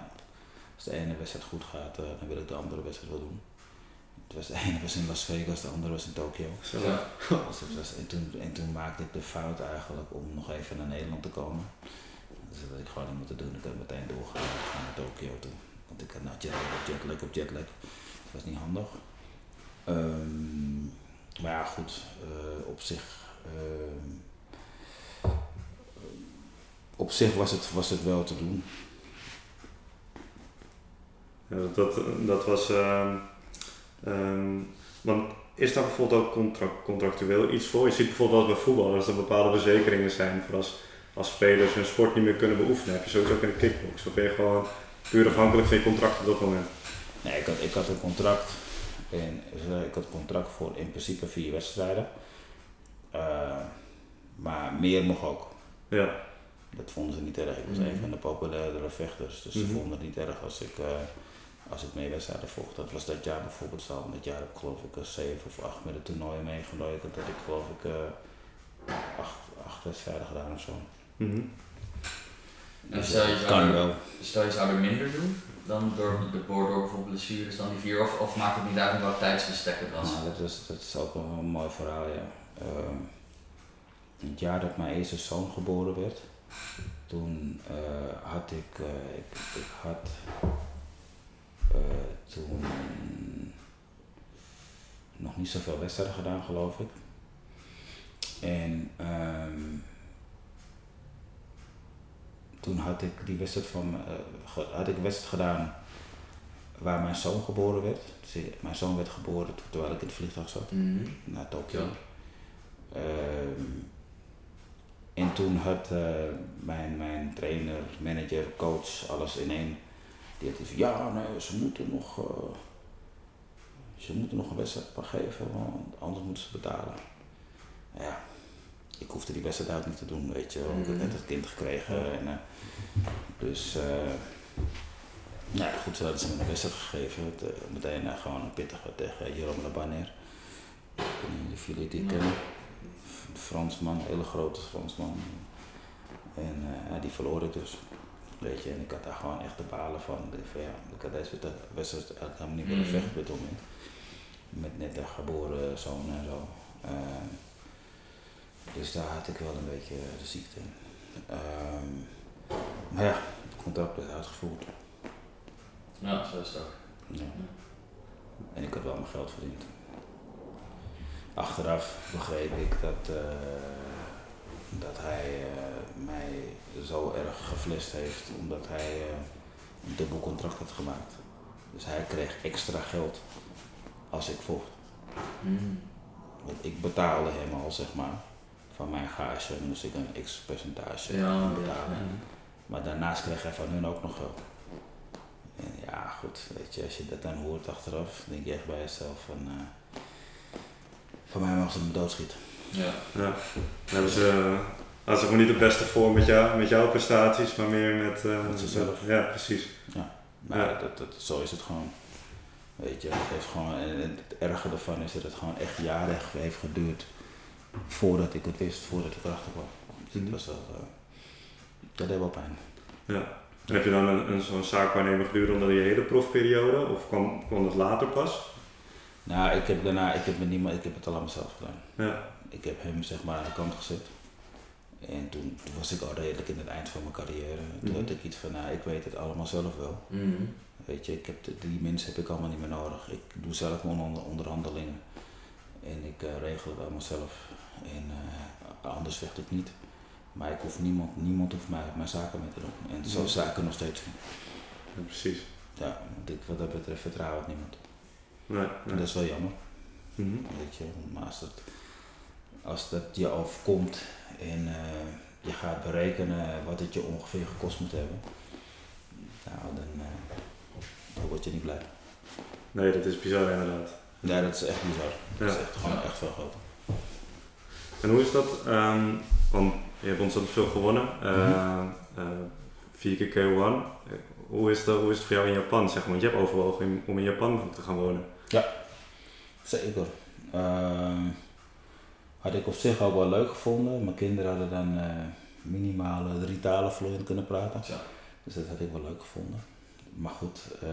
als de ene wedstrijd goed gaat, eh, dan wil ik de andere wedstrijd wel doen. Het was, de ene was in Las Vegas, de andere was in Tokio. Ja. Dus het was, en, toen, en toen maakte ik de fout eigenlijk om nog even naar Nederland te komen. Dus dat had ik gewoon niet moeten doen. Ik had meteen doorgegaan naar Tokio toe. Want ik had nou jetlag op jetlag op jetlag. Dat was niet handig. Ehm, maar ja, goed. eh, op zich... ehm, op zich was het, was het wel te doen. Ja, dat, dat, dat was. ehm, ehm, want is daar bijvoorbeeld ook contract, contractueel iets voor? Je ziet bijvoorbeeld wel bij voetbal dat er bepaalde verzekeringen zijn voor als, als spelers hun sport niet meer kunnen beoefenen. Heb je sowieso ook in de kickbox? Of ben je gewoon puur afhankelijk van je contract op dat moment? Nee, ik had, ik had een contract. En ik had een contract voor in principe vier wedstrijden. Eh, maar meer mocht ook. Ja, Dat vonden ze niet erg. Ik was Mhm. een van de populairdere vechters. Dus ze Mhm. vonden het niet erg als ik, eh, als ik mee wedstrijden vocht. Dat was dat jaar bijvoorbeeld zo. Dit jaar heb ik geloof ik een zeven of acht met het toernooi meegenomen. Dat ik geloof ik eh, acht, acht wedstrijden gedaan of zo. Mhm. En Dus stel je, dat zou kan er, wel. stel je zou er minder doen dan door, de, door, door bijvoorbeeld blessures dan die vier, of, of maakt het niet uit welk tijdsbestek het was? Nou, dat, is, dat is ook wel een mooi verhaal, ja. Ehm, het jaar dat mijn eerste zoon geboren werd, toen eh, had ik, eh, ik, ik had eh, toen nog niet zoveel wedstrijden gedaan, geloof ik. En ehm, toen had ik die wedstrijd van, eh, had ik wedstrijd gedaan waar mijn zoon geboren werd. Dus mijn zoon werd geboren terwijl ik in het vliegtuig zat Mhm. naar Tokio. Ja. Ehm, en toen had eh, mijn, mijn trainer, manager, coach, alles in één. Die had van, ja, nee, ze moeten nog, eh, ze moeten nog een wedstrijd geven, want anders moeten ze betalen. Ja, ik hoefde die wedstrijd uit niet te doen, weet je. wel. Ik had net het kind gekregen. En, eh, dus, eh nou ja, goed, ze hadden ze me een wedstrijd gegeven. Het, eh, meteen gewoon een pittige tegen Jerome niet of jullie die kennen. Een Fransman, hele grote Fransman. En die verloor ik dus. Weet je, en ik had daar gewoon echt de balen van. Ik dacht van, ja, ik had deze wedstrijd helemaal niet willen Mhm. vechten op dit moment. Met net een geboren zoon en zo. Eh, dus daar had ik wel een beetje de ziekte in. Ehm, maar ja, het contract werd uitgevoerd. Ja, zo is het ook. Ja. En ik had wel mijn geld verdiend. Achteraf begreep ik dat, eh, dat hij eh, zo erg geflest heeft omdat hij eh, een dubbel contract had gemaakt. Dus hij kreeg extra geld als ik vocht. Mhm. Want ik betaalde hem al, zeg maar. Van mijn gage moest ik een x percentage Ja, betalen. ja. Maar daarnaast kreeg hij van hun ook nog geld. En ja, goed, weet je, als je dat dan hoort achteraf, denk je echt bij jezelf van... eh van mij mag ze me doodschieten. Ja. Ja. Dan hebben ze, hadden ze gewoon niet de beste voor met, jou, met jouw prestaties, maar meer met... eh, Met zichzelf. Ja, precies. Maar Ja. dat, dat, zo is het gewoon. Weet je, het heeft gewoon, en het erge ervan is dat het gewoon echt jaren heeft geduurd voordat ik het wist, voordat ik erachter kwam. Dus Mhm. was wel, eh, dat deed wel pijn. Ja. En heb je dan een, een, zo'n zaakwaarnemer gedurende je hele profperiode, of kwam, kwam dat later pas? Nou, ik heb daarna, ik heb, met niemand, ik heb het allemaal zelf gedaan. Ja. Ik heb hem zeg maar aan de kant gezet. En toen, toen was ik al redelijk in het eind van mijn carrière. Toen Mhm. had ik iets van, nou, ik weet het allemaal zelf wel. Mhm. Weet je, ik heb die mensen heb ik allemaal niet meer nodig. Ik doe zelf mijn onderhandelingen. En ik eh, regel het allemaal zelf. En eh, anders vecht ik niet. Maar ik hoef niemand, niemand hoeft mij, mijn zaken mee te doen. En zo Mhm. zaken nog steeds. doen. ja, precies. Ja, want ik, wat dat betreft vertrouw ik niemand. Nee, dat is wel jammer. Weet je, maar als dat, als dat je overkomt en eh, je gaat berekenen wat het je ongeveer gekost moet hebben, nou, dan, eh, dan word je niet blij. Nee, dat is bizar inderdaad. Ja, dat is echt bizar. Dat is Ja. echt gewoon echt veel groter. En hoe is dat? ehm, want je hebt ontzettend veel gewonnen. eh, eh, vier keer K1. Hoe is, dat, hoe is het voor jou in Japan? Zeg maar? Want je hebt overwogen om in Japan te gaan wonen. Zeker. Ehm, had ik op zich ook wel leuk gevonden. Mijn kinderen hadden dan eh, minimale drie talen vloeiend kunnen praten. Dus dat had ik wel leuk gevonden. Maar goed, eh,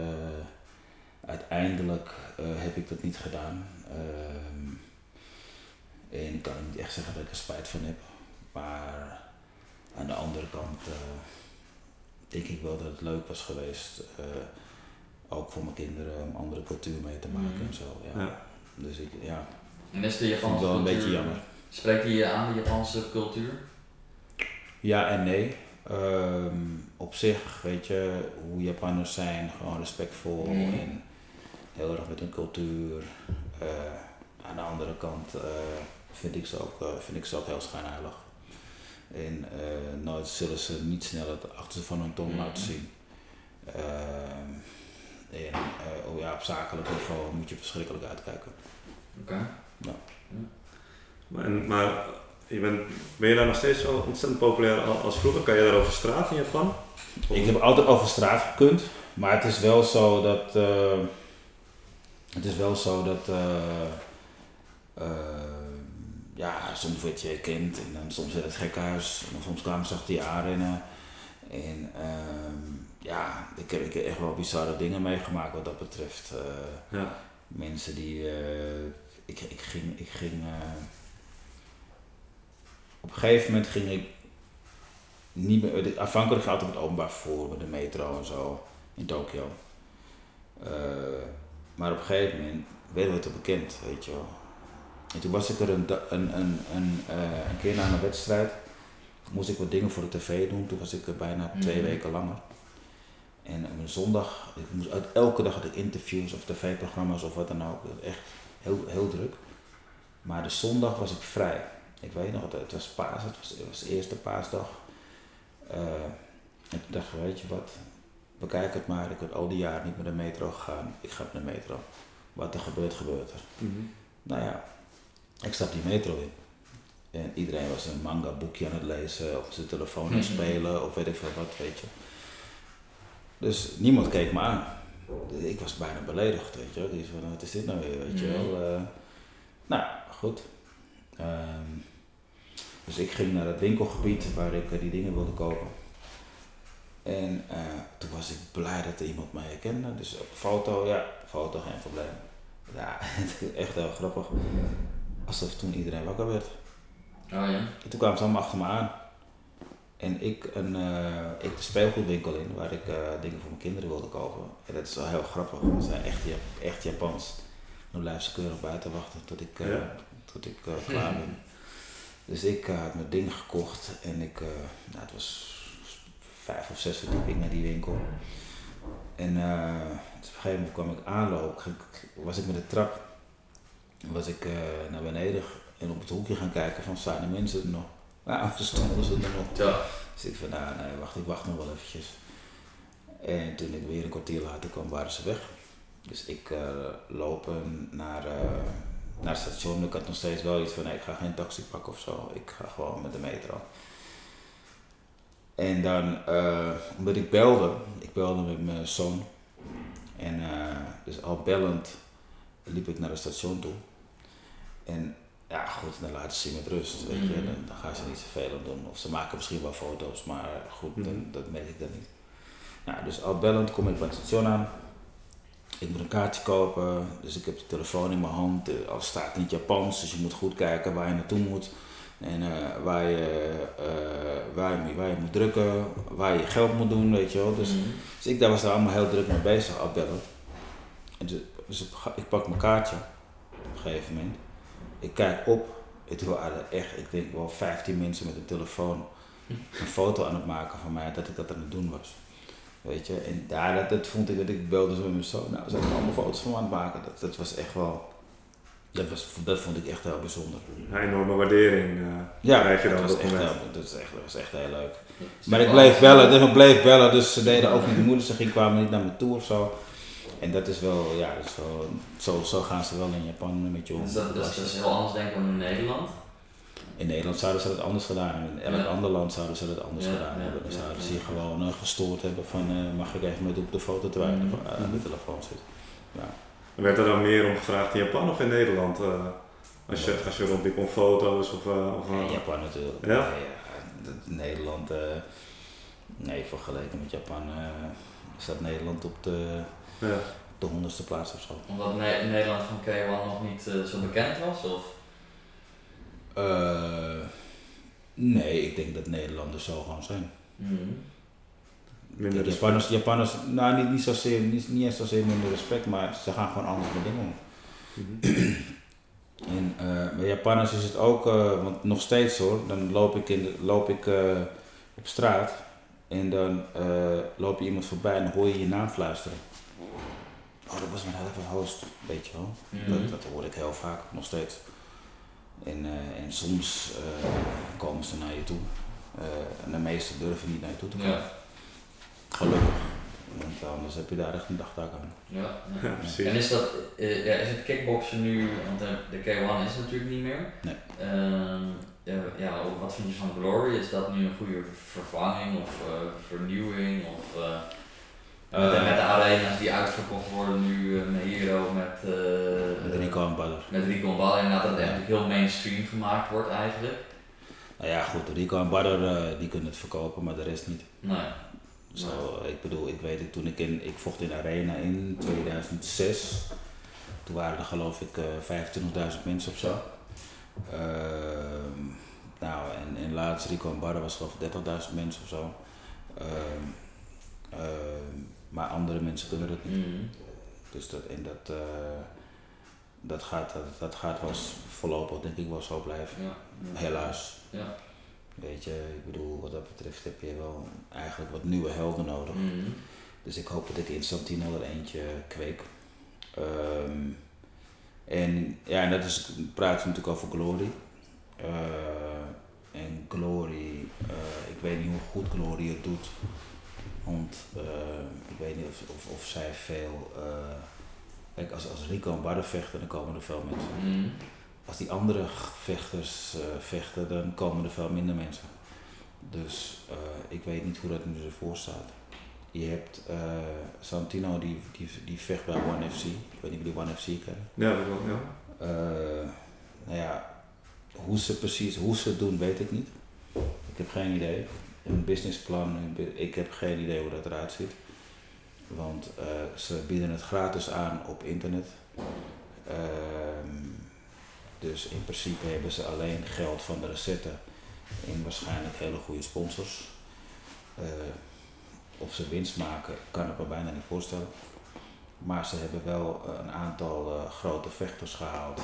uiteindelijk eh, heb ik dat niet gedaan. Ehm, en ik kan niet echt zeggen dat ik er spijt van heb. Maar aan de andere kant denk ik wel dat het leuk was geweest. ook voor mijn kinderen om andere cultuur mee te maken Mhm. en zo. Ja. Ja. Dus ik, ja, En is de Japanse wel een cultuur... beetje jammer. Spreekt je aan, de Japanse cultuur? Ja en nee. Ehm, op zich, weet je, hoe Japanners zijn, gewoon respectvol Mhm. en heel erg met hun cultuur. Eh, aan de andere kant eh, vind, ik ze ook, eh, vind ik ze ook heel schijnheilig. En nooit zullen ze niet snel het achterste van hun tong Mhm. laten zien. Ehm, en oh ja, op zakelijk niveau moet je verschrikkelijk uitkijken. Oké. Maar, en, maar je bent, ben je daar nog steeds zo ontzettend populair al- als vroeger? Kan je daar over straat in Japan? Of- Ik heb altijd over straat gekund, maar het is wel zo dat. eh, het is wel zo dat. eh, eh, ja, soms word je herkend en dan soms werd het gekhuis. En soms kwamen ze achter je aanrennen. En ehm, ja, ik heb, ik heb echt wel bizarre dingen meegemaakt wat dat betreft. Ja. mensen die. Eh, ik, ik ging. Ik ging eh, op een gegeven moment ging ik niet meer. de- Aanvankelijk gaat het met openbaar vervoer, met de metro en zo in Tokio. Eh, maar op een gegeven moment werden we te bekend, weet je wel. En toen was ik er een, een, een, een, eh, een keer na een wedstrijd. Moest ik wat dingen voor de tv doen. Toen was ik er bijna twee Mhm. weken langer. En op een zondag, ik moest, uit elke dag had ik interviews of tv-programma's of wat dan ook. Echt heel, heel druk. Maar de zondag was ik vrij. Ik weet nog, het was paas, het was, het was de eerste paasdag. Eh, en toen dacht ik, weet je wat, bekijk het maar. Ik heb al die jaren niet met de metro gegaan. Ik ga met de metro. Wat er gebeurt, gebeurt er. Mhm. Nou ja, ik stap die metro in. En iedereen was een manga boekje aan het lezen, of zijn telefoon aan het spelen, of weet ik veel wat, weet je. Dus niemand keek me aan. Ik was bijna beledigd, weet je wel. Die van, wat is dit nou weer, weet je Mhm. wel. Eh, nou, goed. Ehm, dus ik ging naar het winkelgebied waar ik eh, die dingen wilde kopen. En eh, toen was ik blij dat er iemand mij herkende. Dus op foto, ja, foto, geen probleem. Ja, echt heel grappig. Alsof toen iedereen wakker werd. Oh ja. En toen kwamen ze allemaal achter me aan. En ik, een, eh, ik de speelgoedwinkel in, waar ik eh, dingen voor mijn kinderen wilde kopen. En dat is wel heel grappig, want ze zijn echt, echt Japans. Dan blijven ze keurig buiten wachten tot ik, Ja. tot ik klaar ben. Dus ik had mijn ding gekocht en ik, nou, het was vijf of zes verdieping naar die winkel. En dus op een gegeven moment kwam ik aanlopen, was ik met de trap, was ik naar beneden en op het hoekje gaan kijken van staan de mensen er nog. Nou, ze stonden ze er nog. Zo. Dus ik van, nou nee, wacht, ik wacht nog wel eventjes. En toen ik weer een kwartier later kwam, waren ze weg. Dus ik eh lopen naar, eh, naar het station. Ik had nog steeds wel iets van, nee, ik ga geen taxi pakken of zo. Ik ga gewoon met de metro. En dan, eh, omdat ik belde, ik belde met mijn zoon. En eh, dus al bellend liep ik naar het station toe. En ja, goed, dan laten ze je met rust, weet je. Mhm. Dan, dan gaan ze niet zoveel aan doen. Of ze maken misschien wel foto's, maar goed, dan, Mhm. dat merk ik dan niet. Nou, dus al bellend kom ik bij het station aan. Ik moet een kaartje kopen, dus ik heb de telefoon in mijn hand. Eh, Alles staat in het Japans, dus je moet goed kijken waar je naartoe moet. En eh, waar, je, eh, waar, je, waar je moet drukken, waar je geld moet doen, weet je wel. Dus, Mhm. dus ik daar was daar allemaal heel druk mee bezig, al bellend. En dus, dus ik pak mijn kaartje op een gegeven moment. Ik kijk op. Toen waren echt, ik denk wel 15 mensen met een telefoon een foto aan het maken van mij dat ik dat aan het doen was. Weet je, en daar, dat, dat vond ik, dat ik belde zo met mijn zoon. Nou, ze zijn allemaal foto's van me aan het maken. Dat, dat was echt wel, dat, was, dat vond ik echt heel bijzonder. Een enorme waardering eh, Ja, krijg je dan dat op was, dat echt moment. heel, dat, is echt, dat was echt heel leuk. Maar ik bleef bellen, dus ik bleef bellen, dus ze deden ook niet de moeder, ze ging, kwamen niet naar me toe of zo. En dat is wel, ja, dat is wel, zo, zo gaan ze wel in Japan met je om. Dus dat, dat, is, dat is heel anders denk ik dan in Nederland. In Nederland zouden ze dat anders gedaan hebben. In elk Ja. ander land zouden ze dat anders Ja, gedaan ja, hebben. Dan ja, zouden ja. ze hier gewoon eh, gestoord hebben van eh, mag ik even met op de foto terwijl je Mhm. aan de telefoon zit. Werd er dan meer om gevraagd in Japan of in Nederland? eh, als, je, als je rondliep om foto's of... of Ja, eh, Japan natuurlijk. Ja? Ja, dat- Nederland, eh, nee, vergeleken met Japan eh, staat Nederland op de, ja. op de honderdste plaats of zo. Omdat Ne- Nederland van K1 nog niet eh, zo bekend was? Of? Eh, nee, ik denk dat Nederlanders zo gewoon zijn. Minder respect. Japanners, Japanners, nou niet, niet, zozeer, niet, niet eens zozeer minder respect, maar ze gaan gewoon anders met dingen om. Mhm. En eh, bij Japanners is het ook, eh, want nog steeds hoor, dan loop ik, in de, loop ik eh, op straat en dan eh, loop je iemand voorbij en dan hoor je je naam fluisteren. Oh, dat was mijn hele host, weet je wel. Mhm. Dat, dat hoor ik heel vaak, nog steeds. En, eh, en soms eh, komen ze naar je toe. Eh, en de meesten durven niet naar je toe te komen. Ja, Gelukkig. Want anders heb je daar echt een dagtaak aan. ja. ja. Ja, precies. En is dat, eh, ja, is het kickboksen nu, want de, de K1 is natuurlijk niet meer. Nee. Ehm, ja, ja, wat vind je van Glory? Is dat nu een goede vervanging of eh, vernieuwing? Of, eh, met, de, Eh, met de arena's die uitverkocht worden nu eh, met Hero, met, eh, Met Rico en Badder. met Rico en Bal, inderdaad, dat het eigenlijk heel mainstream gemaakt wordt eigenlijk. Nou ja, goed, Rico en Badder eh, die kunnen het verkopen, maar de rest niet. Nee. Zo, ik bedoel, ik weet het, toen ik in, ik vocht in de Arena in 2006, toen waren er geloof ik eh 25.000 mensen of zo. Ehm, nou, en, en laatst Rico en Barra was geloof ik 30.000 mensen of zo. Ehm, maar andere mensen kunnen het niet. Mhm. Dus dat, en dat, eh, dat, gaat, dat, dat gaat wel voorlopig denk ik wel zo blijven. Ja. Helaas. Ja. Weet je, ik bedoel, wat dat betreft heb je wel eigenlijk wat nieuwe helden nodig. Mhm. Dus ik hoop dat ik in Santino er eentje kweek. Ehm, en ja, en dat is, praat natuurlijk over Glory. Eh, en Glory, eh, ik weet niet hoe goed Glory het doet. Want eh, ik weet niet of, of, of zij veel. eh, kijk, als, als Rico en Barre vechten, dan komen er veel mensen. Mhm. Als die andere vechters eh, vechten, dan komen er veel minder mensen. Dus eh, ik weet niet hoe dat nu ervoor staat. Je hebt eh, Santino die, die, die vecht bij One FC. Ik weet niet of die One FC kennen. Ja, dat wel, ja. Eh, nou ja, hoe ze precies, hoe ze het doen, weet ik niet. Ik heb geen idee. Een businessplan, ik heb geen idee hoe dat eruit ziet. Want eh, ze bieden het gratis aan op internet. Ehm, dus in principe hebben ze alleen geld van de recetten en waarschijnlijk hele goede sponsors. Eh, of ze winst maken, kan ik me bijna niet voorstellen. Maar ze hebben wel een aantal eh, grote vechters gehaald.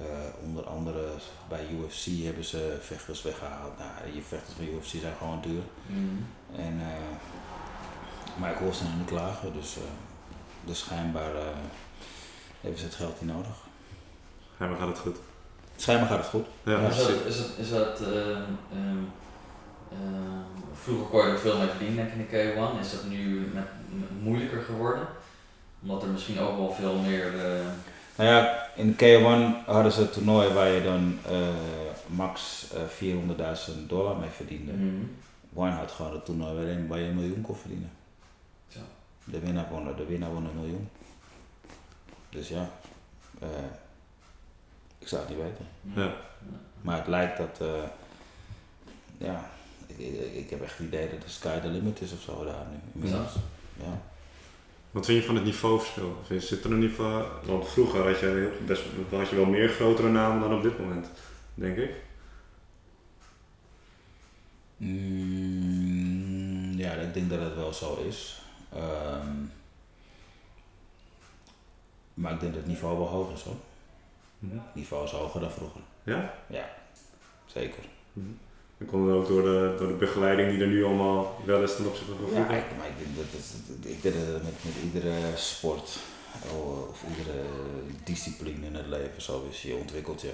Eh, onder andere bij UFC hebben ze vechters weggehaald. Nou, je vechters van UFC zijn gewoon duur. Mhm. En, eh, maar ik hoor ze nog niet klagen, dus, eh, dus schijnbaar eh, hebben ze het geld niet nodig. Maar gaat het goed. Schijnbaar gaat het goed. Ja, is dat, is dat, is dat ehm, ehm, ehm, vroeger kon je er veel mee verdienen denk ik in de K1. Is dat nu met, met moeilijker geworden? Omdat er misschien ook wel veel meer... Nou ja, in K1 hadden ze een toernooi waar je dan eh, max eh 400.000 dollar mee verdiende. mhm. One had gewoon een toernooi waarin waar je een miljoen kon verdienen. De winnaar won, de winnaar won een miljoen. Dus ja, eh, ik zou het niet weten. Ja. Maar het lijkt dat, eh, ja, ik, heb echt het idee dat de sky the limit is of zo daar nu. Inmiddels. Ja. Wat vind je van het niveauverschil? Zit er een niveau? Want vroeger had je, best, had je wel meer grotere namen dan op dit moment, denk ik. Mm, ja, ik denk dat het wel zo is. Ehm, maar ik denk dat het niveau wel hoog is hoor. Het niveau is hoger dan vroeger. Ja? Zeker. Dan komt het ook door de, door de begeleiding die er nu allemaal wel is ten opzichte van Ja, vroeger. ik, maar ik denk dat het, ik denk dat met, met iedere sport oh, of iedere discipline in het leven zo is. Je ontwikkelt je.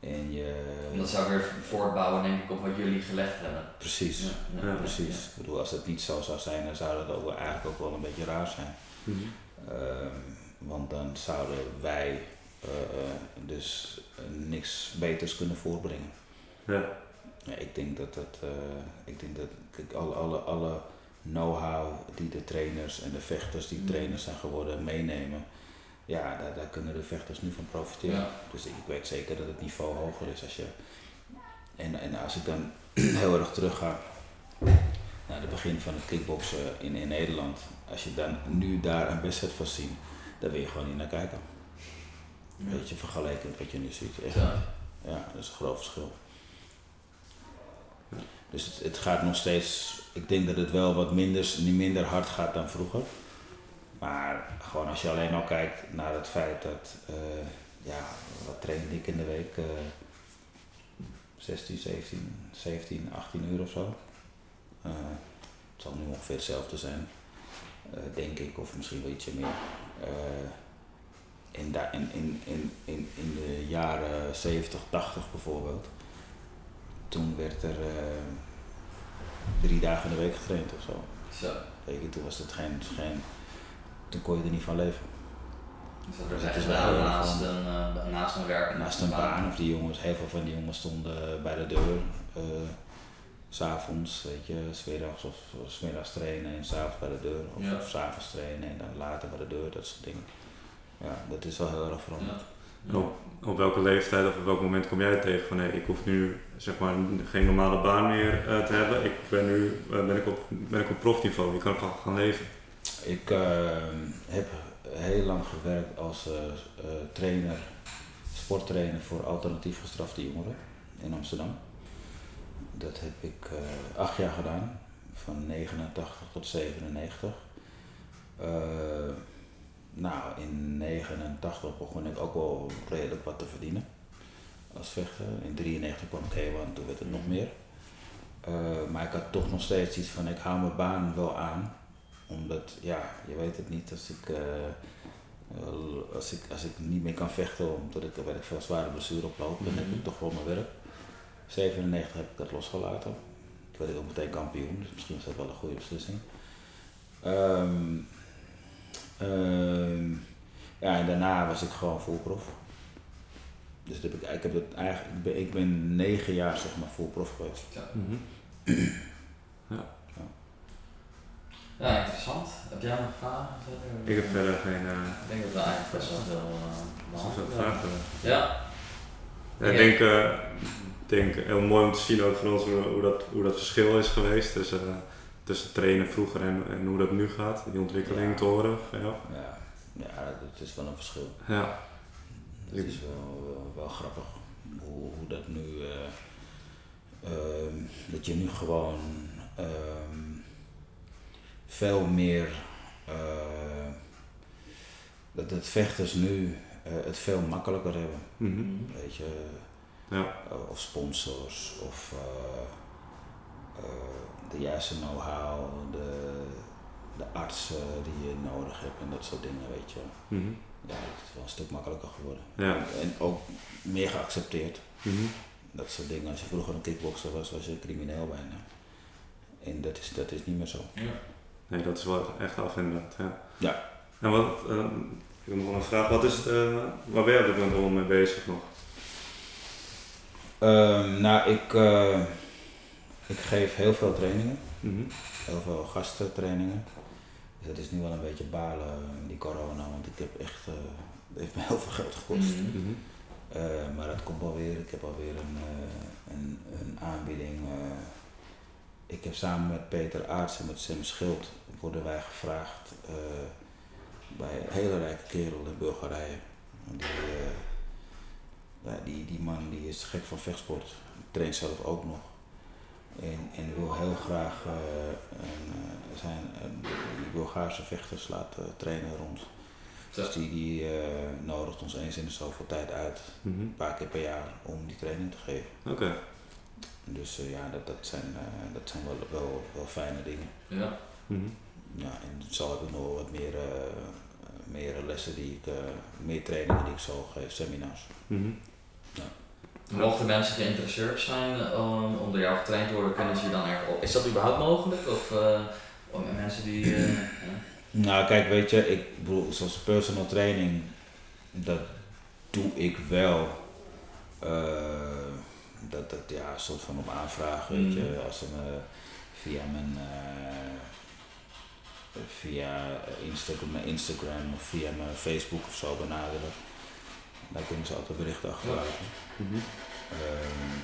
En je. En dat zou weer voortbouwen denk ik op wat jullie gelegd hebben. Precies. Ja, Precies. Ik bedoel, als het niet zo zou zijn, dan zou dat ook wel, eigenlijk ook wel een beetje raar zijn. Mhm. Ehm, want dan zouden wij eh, eh, dus eh, niks beters kunnen voorbrengen. Ja. Ja, ik denk dat dat, eh, ik denk dat kijk, alle, alle, alle know-how die de trainers en de vechters die Mm. trainers zijn geworden meenemen, ja, daar, daar kunnen de vechters nu van profiteren. Ja. Dus ik weet zeker dat het niveau hoger is als je. En, en als ik dan heel erg terug ga naar het begin van het kickboksen in, in Nederland, als je dan nu daar een wedstrijd van ziet, dan wil je gewoon niet naar kijken. Weet je, vergeleken met wat je nu ziet. Echt. Ja. Ja, dat is een groot verschil. Dus het, gaat nog steeds, ik denk dat het wel wat minder, minder hard gaat dan vroeger. Maar gewoon als je alleen al kijkt naar het feit dat, eh, ja, wat train ik in de week? eh 16, 17, 17, 18 uur of zo. Eh, het zal nu ongeveer hetzelfde zijn, eh, denk ik, of misschien wel ietsje meer. In, in, in, in, in de jaren 70, 80 bijvoorbeeld, toen werd er eh, drie dagen in de week getraind of zo. Zo. Weet je, toen was het geen, geen, toen kon je er niet van leven. Dus dat is wel naast van- een, eh, naast een werk. Naast een baan, of die jongens, heel veel van die jongens stonden bij de deur. s S'avonds, weet je, smiddags of of 's middags trainen en s'avonds bij de deur. Of, Ja. of s'avonds trainen en dan later bij de deur, dat soort dingen. Ja, dat is wel heel erg veranderd. Ja. Op, op welke leeftijd of op welk moment kom jij tegen van nee, ik hoef nu zeg maar geen normale baan meer eh, te hebben. Ik ben nu eh, ben ik op, ben ik op profniveau, ik kan gaan leven. Ik eh, heb heel lang gewerkt als eh, trainer, sporttrainer voor alternatief gestrafte jongeren in Amsterdam. Dat heb ik acht jaar gedaan, van 89 tot 97. Eh, nou, in 89 begon ik ook wel redelijk wat te verdienen als vechter. In 93 kwam ik K1, toen werd het nog meer. Eh, maar ik had toch nog steeds iets van, ik hou mijn baan wel aan omdat, ja, je weet het niet, als ik, eh, als ik, als ik niet meer kan vechten omdat ik, ik veel, zware blessure oploop, dan heb ik toch wel mijn werk. 97 heb ik dat losgelaten. Toen werd ik ook meteen kampioen, dus misschien was dat wel een goede beslissing. Ehm, ja, en daarna was ik gewoon full prof. Dus dat heb ik, ik, heb het eigenlijk, ik, ben, ik ben negen jaar zeg maar full prof geweest. Ja, interessant. Heb jij nog vragen? Ik heb verder geen eh, Ik denk dat we eigenlijk best wel veel uh, vragen. Ja. Ja, ik denk, eh, denk heel mooi om te zien ook voor ons hoe, hoe, dat, hoe dat verschil is geweest tussen, eh, tussen trainen vroeger en, en hoe dat nu gaat. Die ontwikkeling Ja. te horen. Ja. Ja, ja dat is wel een verschil. ja. Het is wel, wel, wel grappig hoe, hoe dat nu, eh, ehm, dat je nu gewoon ehm, veel meer, eh, dat het vechters nu eh, het veel makkelijker hebben. Mhm. Weet je, Ja. of sponsors, of de juiste know-how, de, de artsen die je nodig hebt en dat soort dingen, weet je. Mhm. Ja, het is wel een stuk makkelijker geworden. Ja. En ook meer geaccepteerd. Mhm. Dat soort dingen. Als je vroeger een kickboxer was, was je een crimineel bijna. En dat is, dat is niet meer zo. Ja. Nee, dat is wel echt af inderdaad. Ja. Ja. En wat, eh, ik heb nog wel een vraag. Wat is het, eh, waar ben je op dit moment allemaal mee bezig nog? Ehm, nou, ik, eh, ik geef heel veel trainingen. Mhm. Heel veel gastentrainingen. Dus dat is nu wel een beetje balen, die corona. Want ik heb echt, eh, het heeft me heel veel geld gekost. Mhm. Mhm. Eh, maar dat komt wel weer. Ik heb alweer een, eh, een, een aanbieding. eh. ik heb samen met Peter Aarts en met Sim Schild worden wij gevraagd eh, bij een hele rijke kerel in Bulgarije. Die, eh, ja, die, die man die is gek van vechtsport, traint zelf ook nog. En, en wil heel graag eh, een, eh, zijn, eh, die Bulgaarse vechters laten trainen rond. Dus die, die nodigt ons eens in de zoveel tijd uit, Mhm. een paar keer per jaar, om die training te geven. Oké. Dus ja, dat, dat zijn, dat zijn wel, wel, wel fijne dingen. Ja. Mhm. Ja, en zo heb ik nog wat meer, meer lessen die ik, meer trainingen die ik zo geef, seminars. Mhm. Mochten mensen geïnteresseerd zijn um, om door jou getraind te worden, kunnen ze je dan ergens op. Is dat überhaupt mogelijk? Of uh, om mensen die. Uh, Nou, kijk, weet je, ik bedoel, zoals personal training, dat doe ik wel. Eh, dat, dat, ja, soort van op aanvraag, weet Mm. je, als ze me via mijn, eh, via Instagram, mijn Instagram of via mijn Facebook of zo benaderen. Daar kunnen ze altijd berichten achterlaten. Ehm,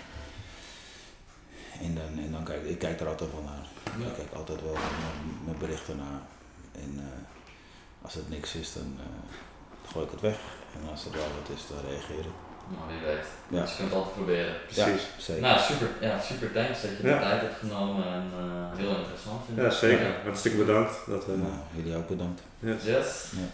en dan, en dan kijk ik kijk er altijd wel naar. Ik kijk altijd wel mijn, mijn berichten naar. En eh, als het niks is, dan eh, gooi ik het weg. En als het wel wat is, dan reageer ik. Nou, wie weet. Ja. Dus je kunt het altijd proberen. Precies. Ja, zeker. Nou, super, ja, super thanks dat je de Ja. tijd hebt genomen en eh, heel interessant vind ik. Ja, zeker. Hartstikke bedankt. Dat, we Nou, jullie ook bedankt. ja. Yes. Ja.